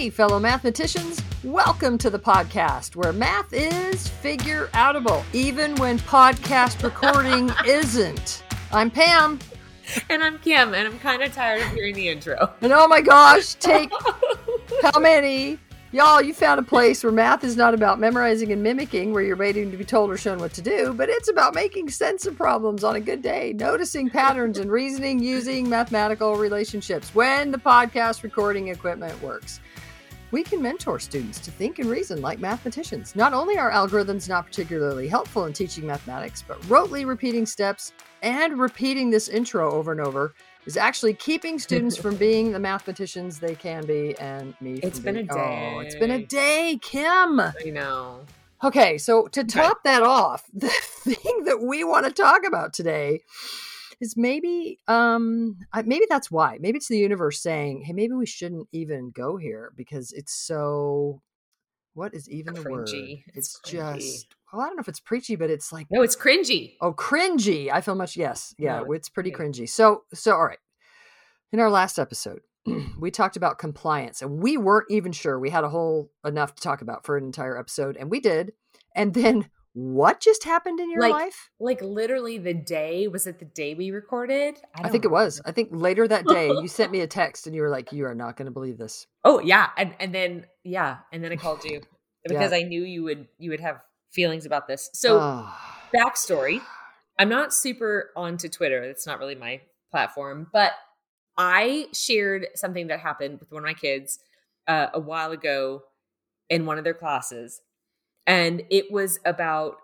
Hey, fellow mathematicians, welcome to the podcast where math is figure outable, even when podcast recording isn't. I'm Pam. And I'm Kim, and I'm kind of tired of hearing the intro. And oh my gosh, take how many? Y'all, you found a place where math is not about memorizing and mimicking, where you're waiting to be told or shown what to do, but it's about making sense of problems on a good day, noticing patterns and reasoning using mathematical relationships when the podcast recording equipment works. We can mentor students to think and reason like mathematicians. Not only are algorithms not particularly helpful in teaching mathematics, but rotely repeating steps and repeating this intro over and over is actually keeping students from being the mathematicians they can be and me. It's been a being- Oh, it's been a day. day, Kim. I know. Okay, so to top that off, the thing that we want to talk about today is maybe um maybe that's why. Maybe it's the universe saying, "Hey, maybe we shouldn't even go here because it's so what is even the word? It's, It's just well, I don't know if it's preachy, but it's like No, it's cringy. Oh, cringy. I feel much yes. Yeah, No, it's pretty cringy. So so all right. In our last episode, we talked about compliance and we weren't even sure. We had a whole enough to talk about for an entire episode and we did. And then what just happened in your Like, life? Like literally the day was it the day we recorded? I, don't think it was. I think later that day you sent me a text and you were like, "You are not going to believe this." Oh yeah, and and then yeah, and then I called you because I knew you would you would have feelings about this. So backstory i'm not super onto twitter that's not really my platform but i shared something that happened with one of my kids uh, a while ago in one of their classes and it was about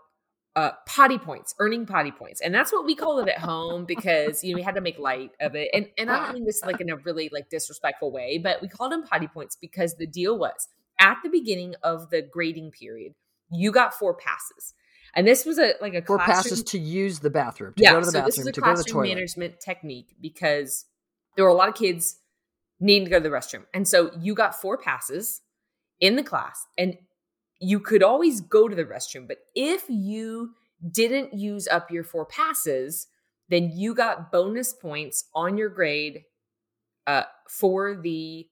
uh, potty points earning potty points and that's what we call it at home because you know we had to make light of it and and i don't mean this like in a really like disrespectful way but we called them potty points because the deal was at the beginning of the grading period you got four passes and this was a like a Four classroom- passes to use the bathroom, to yeah, go to the so this is bathroom, a to go to the classroom toilet. management technique because there were a lot of kids needing to go to the restroom. And so you got four passes in the class and you could always go to the restroom. But if you didn't use up your four passes, then you got bonus points on your grade uh, for the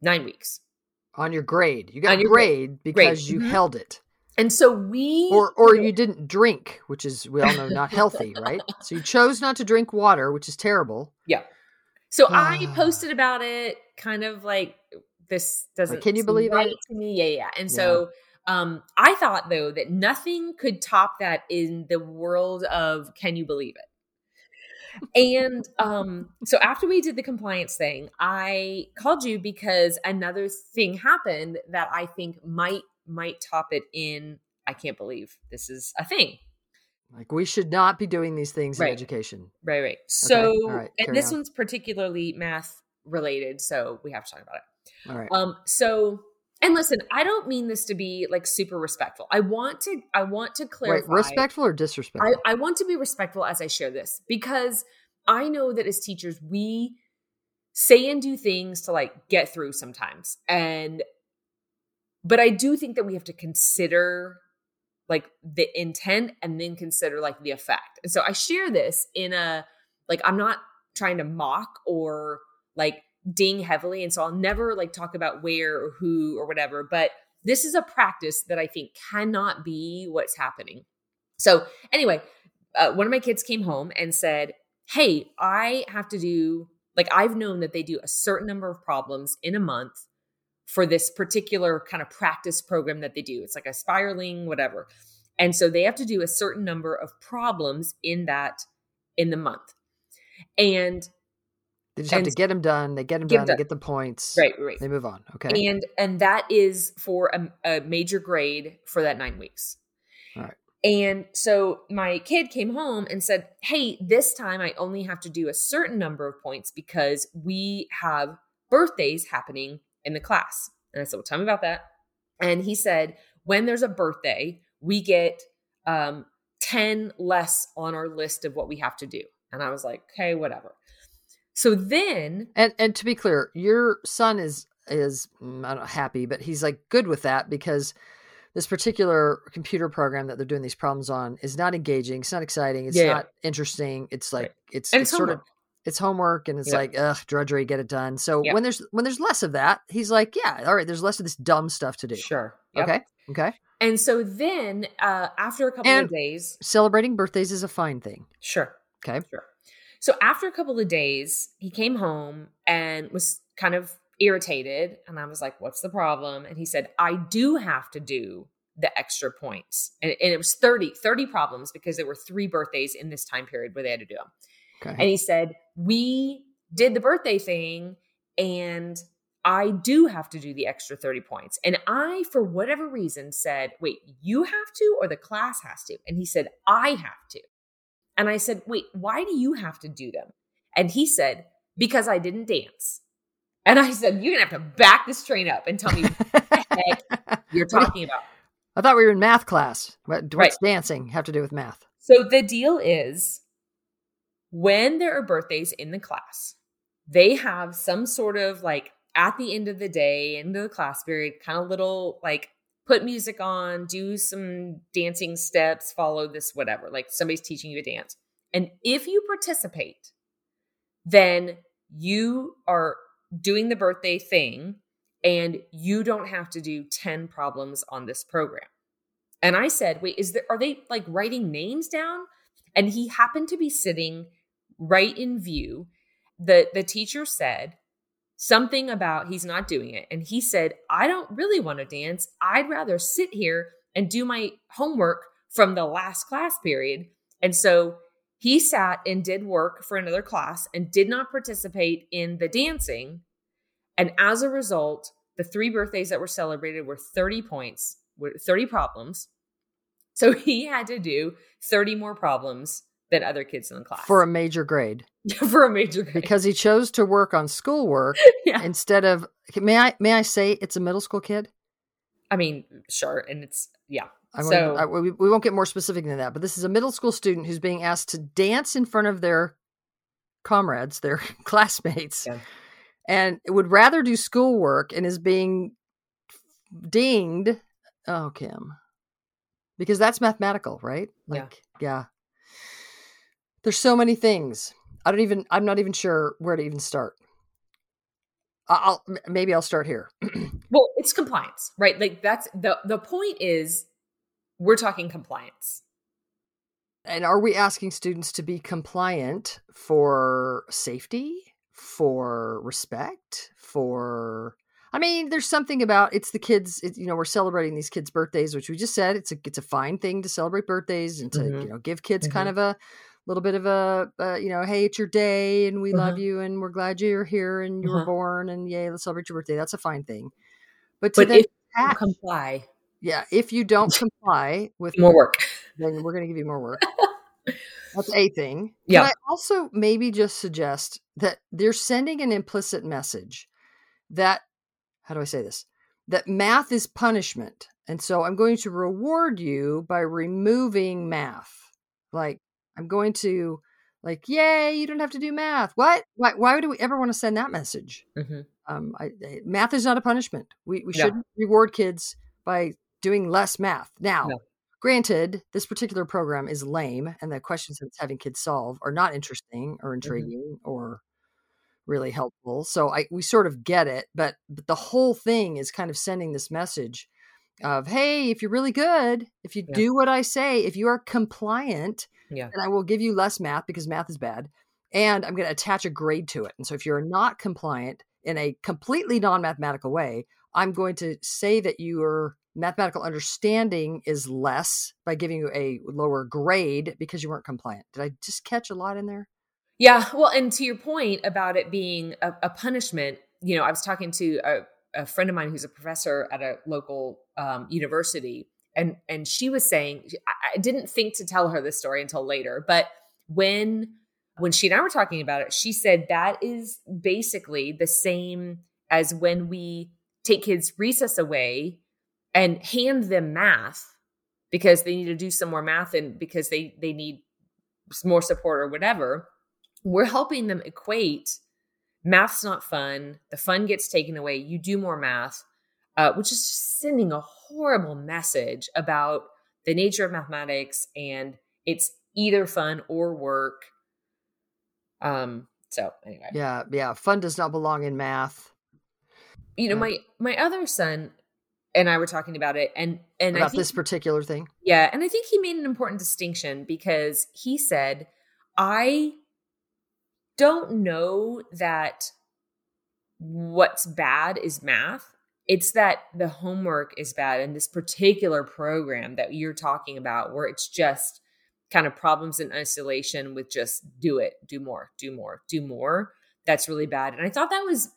nine weeks. On your grade. You got On your grade. grade because you Mhm. held it. And so we or or you didn't drink, which is we all know not healthy, right? So you chose not to drink water, which is terrible. Yeah. So I Ah. posted about it, kind of like this doesn't. can you believe right it? to me? Yeah, yeah. And so um, I thought though that nothing could top that in the world of can you believe it? And um, so after we did the compliance thing, I called you because another thing happened that I think might might top it in. I can't believe this is a thing. Like we should not be doing these things in education. Right, right. So, all right, and this on. one's particularly math related, so we have to talk about it. All right. Um, so, and listen, I don't mean this to be like super respectful. I want to, I want to Wait, clarify. respectful or disrespectful? I, I want to be respectful as I share this because I know that as teachers, we say and do things to like get through sometimes. And, but I do think that we have to consider like the intent and then consider like the effect. And so I share this in a, like, I'm not trying to mock or like ding heavily. And so I'll never like talk about where or who or whatever. But this is a practice that I think cannot be what's happening. So, anyway, uh, one of my kids came home and said, Hey, I have to do, like, I've known that they do a certain number of problems in a month for this particular kind of practice program that they do. It's like a spiraling, whatever. And so they have to do a certain number of problems in that, in the month. And, they just have to get them done. They get them Get done. They get the points. right, right. They move on. Okay. and and that is for a, a major grade for that nine weeks All right. and so my kid came home and said hey this time i only have to do a certain number of points because we have birthdays happening in the class and i said well tell me about that and he said when there's a birthday we get um 10 less on our list of what we have to do and i was like okay whatever so then and and to be clear, your son is is mm, I don't know, happy, but he's like good with that because this particular computer program that they're doing these problems on is not engaging. It's not exciting. It's Yeah, yeah. not interesting. It's like Right. it's, it's sort of it's homework and it's Yeah. like ugh drudgery get it done so Yeah. when there's when there's less of that he's like yeah all right there's less of this dumb stuff to do Sure. Yep. okay okay And so then uh, after a couple And- of days, celebrating birthdays is a fine thing sure. okay Sure. So after a couple of days, he came home and was kind of irritated. And I was like, What's the problem? And he said, I do have to do the extra points. And, and it was 30, 30 problems because there were three birthdays in this time period where they had to do them. okay And he said, We did the birthday thing and I do have to do the extra 30 points. And I, for whatever reason, said, Wait, you have to or the class has to? And he said, I have to. And I said, Wait, why do you have to do them? And he said, Because I didn't dance. And I said, You're going to have to back this train up and tell me what the heck you're talking about. i thought we were in math class what, what's Right. dancing have to do with math So the deal is when there are birthdays in the class, they have some sort of like at the end of the day, end of the class period, kind of little like put music on, do some dancing steps, follow this, whatever. Like somebody's teaching you a dance. And if you participate, then you are doing the birthday thing and you don't have to do 10 problems on this program. And I said, wait, is there, are they like writing names down? And he happened to be sitting right in view. The, the teacher said something about he's not doing it. And he said, I don't really want to dance. I'd rather sit here and do my homework from the last class period. And so he sat and did work for another class and did not participate in the dancing. And as a result, the three birthdays that were celebrated were 30 points, were 30 problems. So he had to do 30 more problems than other kids in the class for a major grade for a major grade. because he chose to work on schoolwork yeah. instead of may i may i say it's a middle school kid I mean, sure. And it's, yeah. I So- I, we, we won't get more specific than that, but this is a middle school student who's being asked to dance in front of their comrades, their classmates, Yeah. and would rather do schoolwork and is being dinged. Oh, Kim, because that's mathematical, right? Yeah. Like, yeah. There's so many things. I don't even. I'm not even sure where to even start. I- I'll maybe I'll start here. Well, it's compliance, right? Like that's the, the point is we're talking compliance. And are we asking students to be compliant for safety, for respect, for I mean, there's something about it's the kids, it, you know, we're celebrating these kids' birthdays, which we just said it's a it's a fine thing to celebrate birthdays and to, Mhm. you know, give kids kind of a little bit of a uh, you know, hey, it's your day and we love Mhm. you and we're glad you're here and you were Mhm. born and yay, let's celebrate your birthday. That's a fine thing. But to But if you comply, yeah, if you don't comply with more work. then we're going to give you more work. That's a thing. Can Yeah. I also maybe just suggest that they're sending an implicit message that, how do I say this? That math is punishment. And so I'm going to reward you by removing math. Like, I'm going to, like, yay, you don't have to do math. What? Why, why would we ever want to send that message? Mhm. Um, I, I- math is not a punishment. We, we No. shouldn't reward kids by doing less math. Now, No. granted, this particular program is lame, and the questions that it's having kids solve are not interesting Mm-hmm. or intriguing or really helpful. So I we sort of get it, but but the whole thing is kind of sending this message of, hey, if you're really good, if you Yeah. do what I say, if you are compliant, Yeah. then I will give you less math because math is bad. And I'm going to attach a grade to it. And so if you're not compliant in a completely non mathematical way, I'm going to say that your mathematical understanding is less by giving you a lower grade because you weren't compliant. Did I just catch a lot in there? Yeah. Well, and to your point about it being a, a punishment, you know, I was talking to a, a friend of mine who's a professor at a local um, university, and and she was saying I, didn't think to tell her this story until later, but when when she and I were talking about it, she said that is basically the same as when we take kids recess away and hand them math because they need to do some more math and because they they need more support or whatever. We're helping them equate math's not fun the fun gets taken away you do more math uh, which is just sending a horrible message about the nature of mathematics and it's either fun or work um So anyway, Yeah, yeah. Fun does not belong in math. you know, Yeah. my my other son and I were talking about it, and and About think this particular thing. Yeah, and I think he made an important distinction because he said, I don't know that what's bad is math. It's that the homework is bad in this particular program that you're talking about, where it's just kind of problems in isolation with just do it, do more, do more, do more. That's really bad. And I thought that was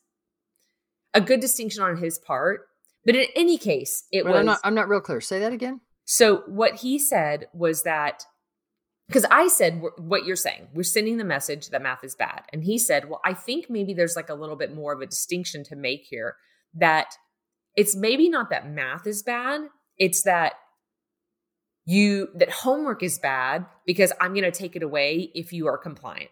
a good distinction on his part. But in any case, it was I'm not I'm not real clear. Say that again. so what he said was that because I said what you're saying, we're sending the message that math is bad, and he said, "Well, I think maybe there's like a little bit more of a distinction to make here that it's maybe not that math is bad, it's that you that homework is bad because I'm going to take it away if you are compliant,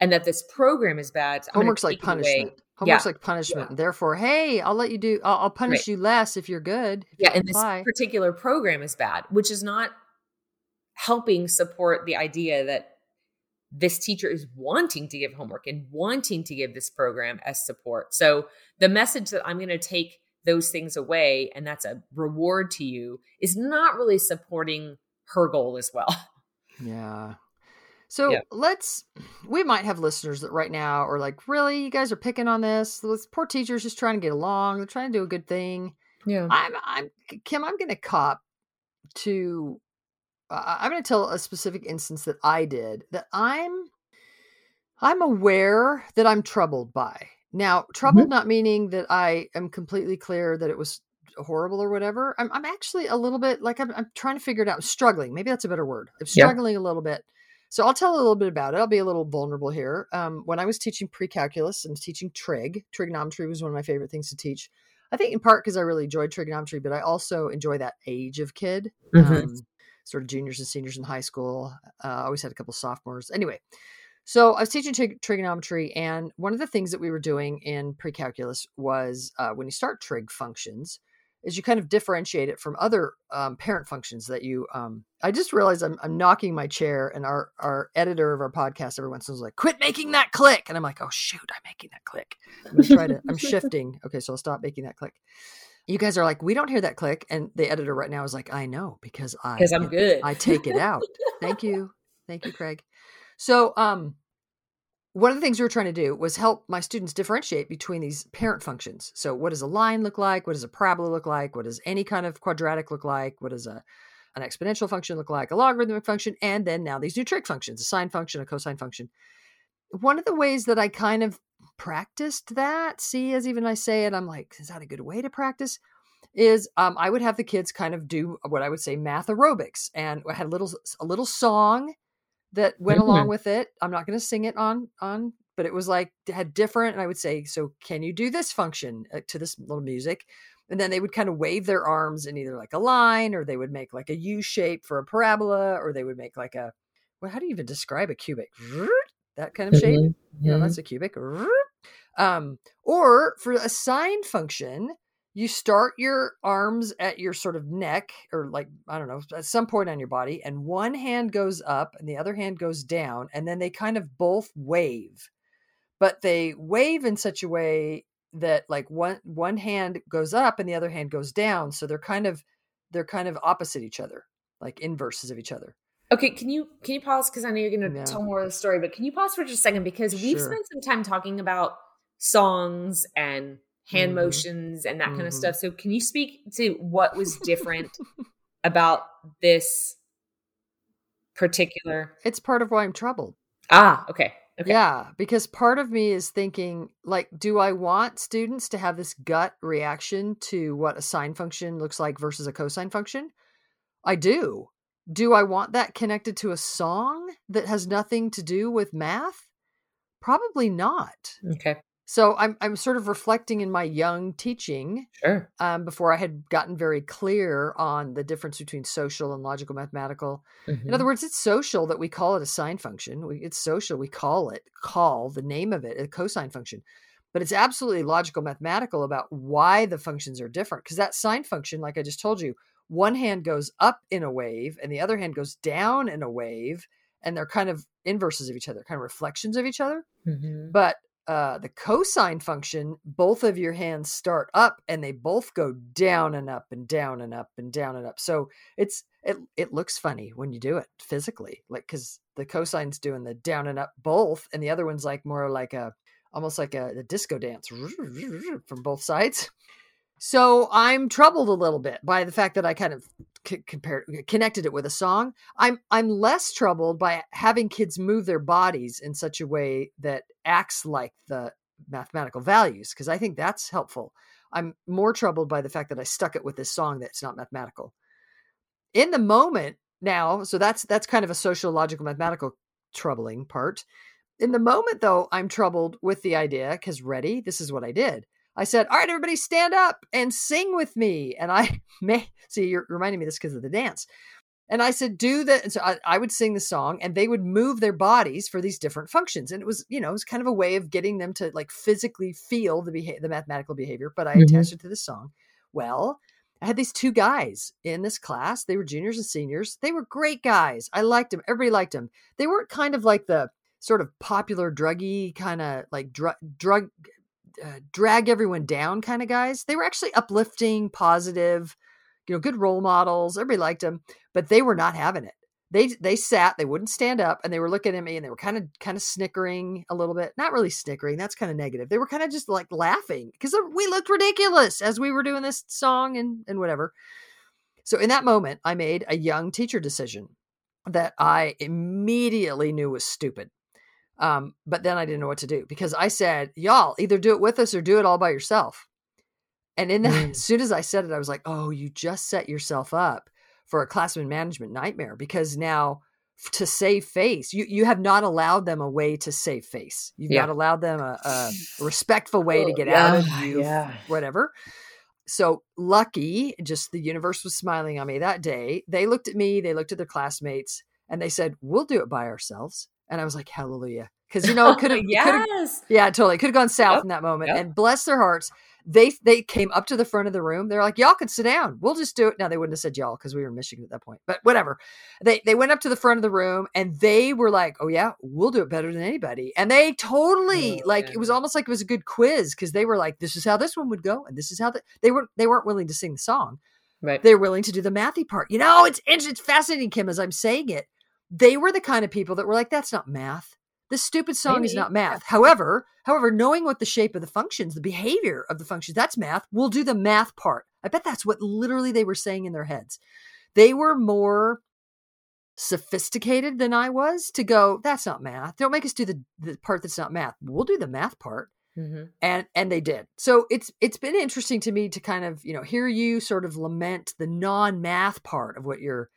and that this program is bad. so Homework's like take it away. punishment. Homework's Yeah. like punishment. Yeah. Therefore, hey, I'll let you do. I'll, I'll punish Right. you less if you're good. if Yeah, you and this particular program is bad, which is not helping support the idea that this teacher is wanting to give homework and wanting to give this program as support. So the message that I'm going to take those things away and that's a reward to you is not really supporting her goal as well. Yeah. So Yeah. let's. We might have listeners that right now are like, "Really, you guys are picking on this? This poor teacher's just trying to get along. They're trying to do a good thing." Yeah. I'm, I'm Kim. I'm going to cop to. Uh, I'm going to tell a specific instance that I did that I'm. I'm aware that I'm troubled by. Now, troubled not meaning that I am completely clear that it was horrible or whatever. I'm, I'm actually a little bit like I'm, I'm trying to figure it out. I'm struggling. Maybe that's a better word. I'm Yeah. struggling a little bit. So I'll tell a little bit about it. I'll be a little vulnerable here. Um, when I was teaching pre-calculus and teaching trig, trigonometry was one of my favorite things to teach. I think in part because I really enjoyed trigonometry, but I also enjoy that age of kid, Mhm. um, sort of juniors and seniors in high school. Uh, I always had a couple of sophomores. Anyway, so I was teaching trig- trigonometry, and one of the things that we were doing in pre-calculus was uh, when you start trig functions, is you kind of differentiate it from other um, parent functions that you. Um, I just realized I'm, I'm knocking my chair, and our our editor of our podcast every once in a while is like, "Quit making that click," and I'm like, "Oh shoot, I'm making that click." I'm gonna try to. I'm shifting. Okay, so I'll stop making that click. You guys are like, "We don't hear that click," and the editor right now is like, "I know because I Because I'm good. I take it out. Thank you. Thank you, Craig. So, um, one of the things we were trying to do was help my students differentiate between these parent functions. So, what does a line look like? What does a parabola look like? What does any kind of quadratic look like? What does a an exponential function look like? A logarithmic function, and then now these new trig functions: a sine function, a cosine function. One of the ways that I kind of practiced that, see, as even I say it, I'm like, is that a good way to practice? is um, I would have the kids kind of do what I would say math aerobics, and I had a little a little song that went along with it. I'm not going to sing it on on, but it was like had different. And I would say, so can you do this function uh, to this little music? And then they would kind of wave their arms in either like a line, or they would make like a U shape for a parabola, or they would make like a well, how do you even describe a cubic? That kind of shape Mhm. you know Mhm. that's a cubic um or for a sine function you start your arms at your sort of neck or like i don't know at some point on your body and one hand goes up and the other hand goes down and then they kind of both wave but they wave in such a way that like one one hand goes up and the other hand goes down so they're kind of they're kind of opposite each other like inverses of each other Okay, can you can you pause because I know you're going to Yeah. tell more of the story, but can you pause for just a second because we've Sure. spent some time talking about songs and hand Mhm. motions and that kind of Mhm. stuff. So can you speak to what was different about this particular? it's part of why i'm troubled Ah, okay, okay, Yeah, because part of me is thinking, like, do I want students to have this gut reaction to what a sine function looks like versus a cosine function? I do. Do I want that connected to a song that has nothing to do with math? Probably not. okay, So I'm I'm sort of reflecting in my young teaching sure. um, before I had gotten very clear on the difference between social and logical mathematical. Mhm. In other words, it's social that we call it a sine function. We, it's social. We call it, call the name of it a cosine function. But it's absolutely logical mathematical about why the functions are different. Because that sine function, like I just told you, one hand goes up in a wave and the other hand goes down in a wave. and they're kind of inverses of each other, kind of reflections of each other. Mhm. But uh, the cosine function, both of your hands start up and they both go down and up and down and up and down and up. So it's it it looks funny when you do it physically, like because the cosine's doing the down and up both, and the other one's like more like a almost like a, a disco dance from both sides. So I'm troubled a little bit by the fact that I kind of c- compared connected it with a song. I'm I'm less troubled by having kids move their bodies in such a way that acts like the mathematical values because I think that's helpful. I'm more troubled by the fact that I stuck it with this song that's not mathematical. In the moment now, so that's that's kind of a sociological mathematical troubling part. In the moment though, I'm troubled with the idea cuz ready, this is what I did. I said, "All right, everybody, stand up and sing with me." And I may see you're reminding me of this because of the dance. And I said, "Do the." And so I, I would sing the song, and they would move their bodies for these different functions. And it was, you know, it was kind of a way of getting them to like physically feel the behavior, the mathematical behavior. But I Mhm. attached it to the song. Well, I had these two guys in this class. They were juniors and seniors. They were great guys. I liked them. Everybody liked them. They weren't kind of like the sort of popular druggy kind of like drug drug uh, drag everyone down kind of guys. They were actually uplifting, positive, you know, good role models. Everybody liked them, but they were not having it. They they sat, they wouldn't stand up, and they were looking at me, and they were kind of kind of snickering a little bit. Not really snickering. That's kind of negative. They were kind of just like laughing because we looked ridiculous as we were doing this song and and whatever. So in that moment, I made a young teacher decision that I immediately knew was stupid. Um, but then I didn't know what to do because I said, y'all either do it with us or do it all by yourself. And in that, Mm. as soon as I said it, I was like, oh, you just set yourself up for a classroom management nightmare because now to save face, you, you have not allowed them a way to save face. You've Yeah. not allowed them a, a respectful way to Oh, get out of you, yeah. whatever. So lucky, just the universe was smiling on me that day. They looked at me, they looked at their classmates, and they said, We'll do it by ourselves. And I was like, Hallelujah. Because you know, it could have yes. yeah, totally. Could have gone south Yep, in that moment. yep. And bless their hearts, they they came up to the front of the room. They're like, "Y'all can sit down. We'll just do it." Now they wouldn't have said y'all because we were in Michigan at that point. But whatever. They they went up to the front of the room and they were like, "Oh yeah, we'll do it better than anybody." And they totally Oh, like yeah. it was almost like it was a good quiz because they were like, "This is how this one would go, and this is how the, they weren't they weren't willing to sing the song. Right. They're willing to do the mathy part. You know, it's it's it's fascinating, Kim, as I'm saying it. They were the kind of people that were like, "That's not math." This stupid song is Maybe, not yeah. math. However, however, knowing what the shape of the functions, the behavior of the functions, that's math. We'll do the math part. I bet that's what literally they were saying in their heads. They were more sophisticated than I was to go, that's not math. Don't make us do the, the part that's not math. We'll do the math part. Mhm. And and they did. So it's it's been interesting to me to kind of, you know, hear you sort of lament the non-math part of what your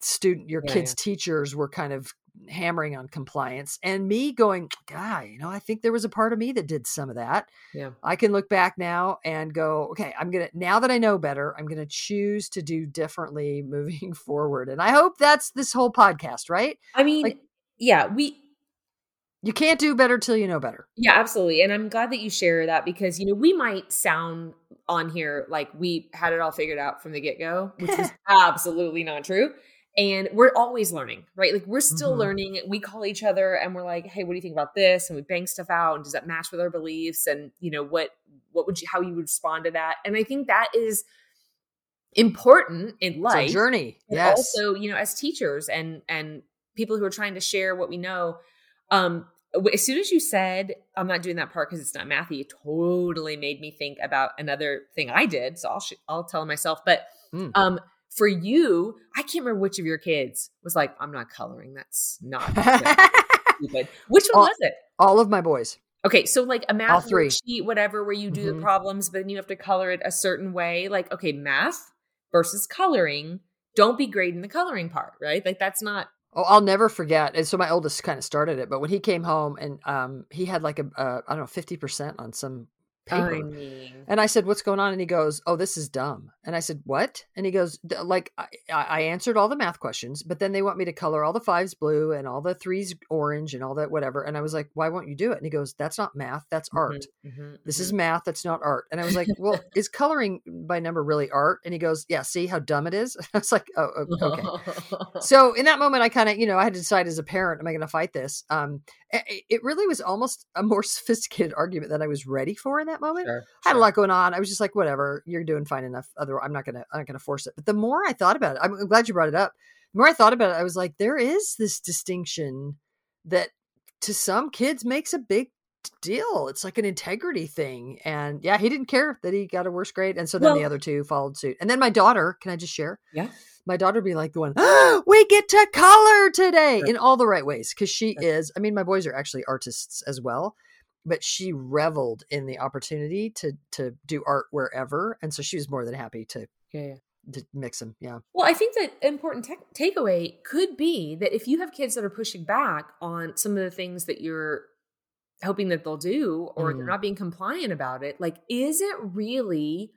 student your Yeah, kids' teachers were kind of hammering on compliance and me going god you know i think there was a part of me that did some of that Yeah. i can look back now and go okay i'm gonna now that i know better i'm gonna choose to do differently moving forward and i hope that's this whole podcast right I mean, Like- yeah, we you can't do better till you know better Yeah, absolutely. And I'm glad that you share that because, you know, we might sound on here like we had it all figured out from the get go, which is absolutely not true. And we're always learning, right? Like we're still Mhm. learning. We call each other and we're like, "Hey, what do you think about this?" And we bang stuff out. And does that match with our beliefs? And you know, what what would you how you would respond to that? And I think that is important in life. it's a journey yes also you know as teachers and and people who are trying to share what we know um as soon as you said i'm not doing that part because it's not mathy it totally made me think about another thing i did so i'll sh- i'll tell myself but Mm. um for you i can't remember which of your kids was like i'm not coloring that's not stupid which one All- was it all of my boys Okay, so like a All math three. worksheet, whatever, where you do Mhm. the problems, but then you have to color it a certain way. Like, okay, math versus coloring. Don't be grading the coloring part, right? Like that's not. Oh, I'll never forget. And so my oldest kind of started it, but when he came home and um, he had like a, uh, don't know, fifty percent on some paper. I mean, And I said, "What's going on?" And he goes, "Oh, this is dumb." And I said, "What?" And he goes, "Like I, I answered all the math questions, but then they want me to color all the fives blue and all the threes orange and all that whatever." And I was like, "Why won't you do it?" And he goes, "That's not math. That's art. mhm, mhm, This mhm. is math. That's not art." And I was like, "Well, is coloring by number really art?" And he goes, "Yeah. See how dumb it is?" I was like, "Oh, okay." so in that moment i kind of you know i had to decide as a parent am i going to fight this um it, it really was almost a more sophisticated argument than i was ready for in that moment Sure, I had a lot going on i was just like whatever you're doing fine enough other i'm not gonna i'm not gonna force it but the more i thought about it i'm I'm glad you brought it up the more i thought about it i was like there is this distinction that to some kids makes a big deal it's like an integrity thing and yeah he didn't care that he got a worse grade and so then the other two followed suit and then my daughter can i just share Yeah. my daughter be like the one, oh, we get to color today Sure. in all the right ways. Cause she Sure. is, I mean, my boys are actually artists as well, but she reveled in the opportunity to, to do art wherever. And so she was more than happy to, Yeah, yeah. to mix them. Yeah. Well, I think that important tech takeaway could be that if you have kids that are pushing back on some of the things that you're hoping that they'll do or they're Mhm. not being compliant about it, like, is it really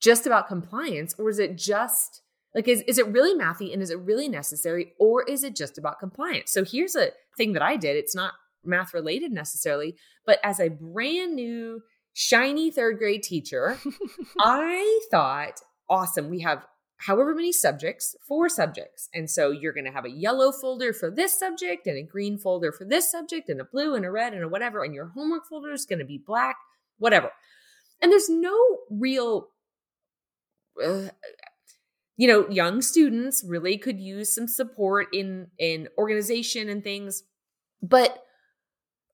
just about compliance or is it just like, is, is it really mathy and is it really necessary or is it just about compliance? So here's a thing that I did. It's not math related necessarily, but as a brand new, shiny third grade teacher, I thought, awesome, we have however many subjects, four subjects. And so you're going to have a yellow folder for this subject and a green folder for this subject and a blue and a red and a whatever. And your homework folder is going to be black, whatever. And there's no real, uh, you know, young students really could use some support in in organization and things. But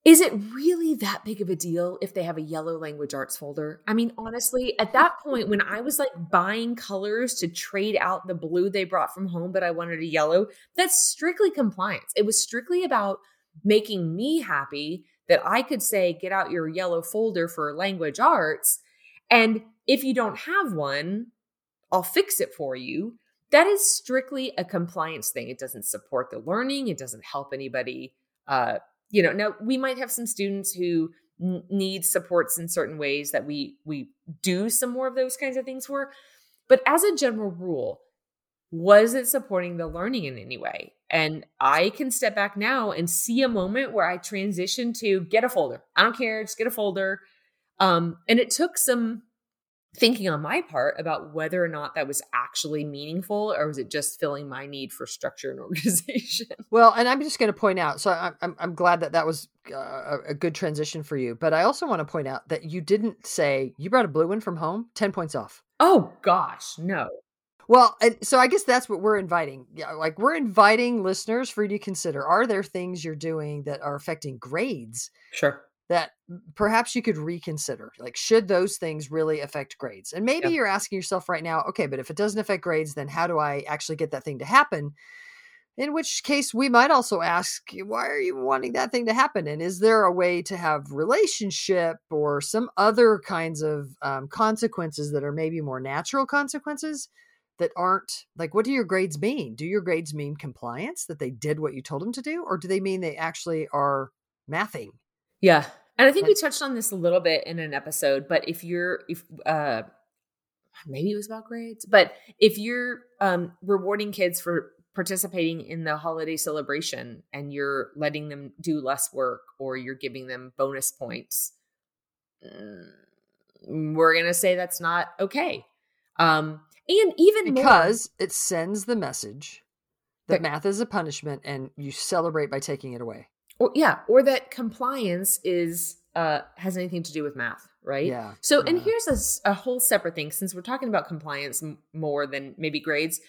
is it really that big of a deal if they have a yellow language arts folder? I mean, honestly, at that point, when I was like buying colors to trade out the blue they brought from home, but I wanted a yellow, that's strictly compliance. It was strictly about making me happy that I could say, get out your yellow folder for language arts. And if you don't have one, I'll fix it for you. That is strictly a compliance thing. It doesn't support the learning, it doesn't help anybody uh, you know now we might have some students who n- need supports in certain ways that we we do some more of those kinds of things for but as a general rule was it supporting the learning in any way? And i can step back now and see a moment where i transitioned to get a folder. I don't care just get a folder. Um, and it took some thinking on my part about whether or not that was actually meaningful or was it just filling my need for structure and organization Well, and I'm just going to point out. So I'm I'm, glad that that was uh, a, good transition for you. But I also want to point out that you didn't say you brought a blue one from home. Ten points off. oh gosh no Well, and so I guess that's what we're inviting. Yeah, like we're inviting listeners for you to consider. Are there things you're doing that are affecting grades sure that perhaps you could reconsider? Like, should those things really affect grades? And maybe Yeah. you're asking yourself right now, okay, but if it doesn't affect grades, then how do I actually get that thing to happen? In which case, we might also ask, why are you wanting that thing to happen? And is there a way to have relationship or some other kinds of um, consequences that are maybe more natural consequences that aren't like, what do your grades mean? Do your grades mean compliance that they did what you told them to do? Or do they mean they actually are mathing? Yeah. And I think we touched on this a little bit in an episode, but if you're if uh maybe it was about grades, but if you're um rewarding kids for participating in the holiday celebration and you're letting them do less work or you're giving them bonus points, mm, we're going to say that's not okay. Um and even more- Because it sends the message that That- math is a punishment and you celebrate by taking it away. Or yeah, or that compliance is uh has anything to do with math, right? Yeah. So, and yeah. here's a whole separate thing since we're talking about compliance m- more than maybe grades.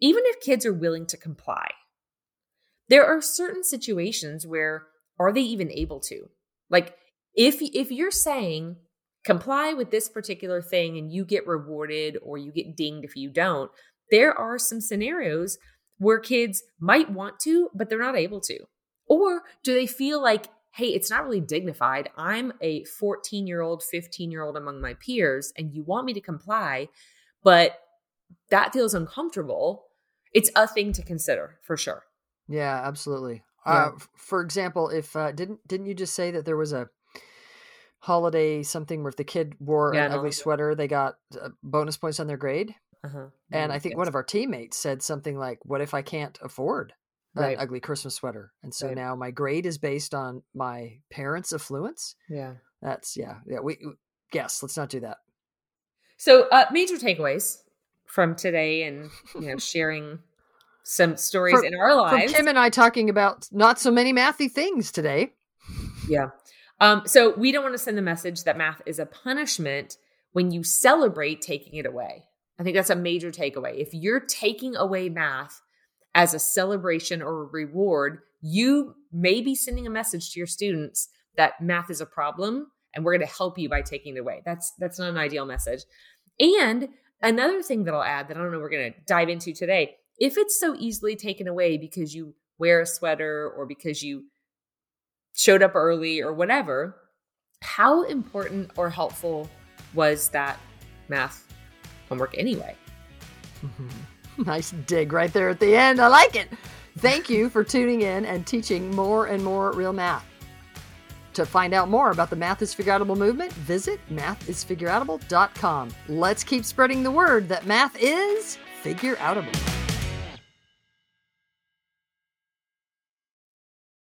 Even if kids are willing to comply, there are certain situations where are they even able to? Like if if you're saying comply with this particular thing and you get rewarded or you get dinged if you don't, there are some scenarios where kids might want to but they're not able to. Or do they feel like hey, it's not really dignified. I'm a 14 year old, 15 year old among my peers, and you want me to comply, but that feels uncomfortable. It's a thing to consider for sure. Yeah, absolutely. Yeah. Uh, for example, if uh, didn't didn't you just say that there was a holiday something where if the kid wore Yeah, an ugly sweater, they got uh, bonus points on their grade. Uh-huh. And Mm, I think yes. one of our teammates said something like, "What if I can't afford Right. an ugly Christmas sweater?" And so Right. now my grade is based on my parents' affluence. yeah. That's yeah, yeah. We yes, let's not do that. So, uh, major takeaways from today, and you know, sharing some stories in our lives. Kim and I talking about not so many mathy things today. Yeah. Um, so we don't want to send the message that math is a punishment when you celebrate taking it away. I think that's a major takeaway. If you're taking away math as a celebration or a reward, you may be sending a message to your students that math is a problem and we're going to help you by taking it away. That's that's not an ideal message. And another thing that I'll add that I don't know we're going to dive into today, if it's so easily taken away because you wear a sweater or because you showed up early or whatever, how important or helpful was that math homework anyway? Mm-hmm. nice dig right there at the end. I like it. Thank you for tuning in and teaching more and more real math. To find out more about the Math is Figureoutable movement, visit mathisfigureoutable.com. Let's keep spreading the word that math is figureoutable.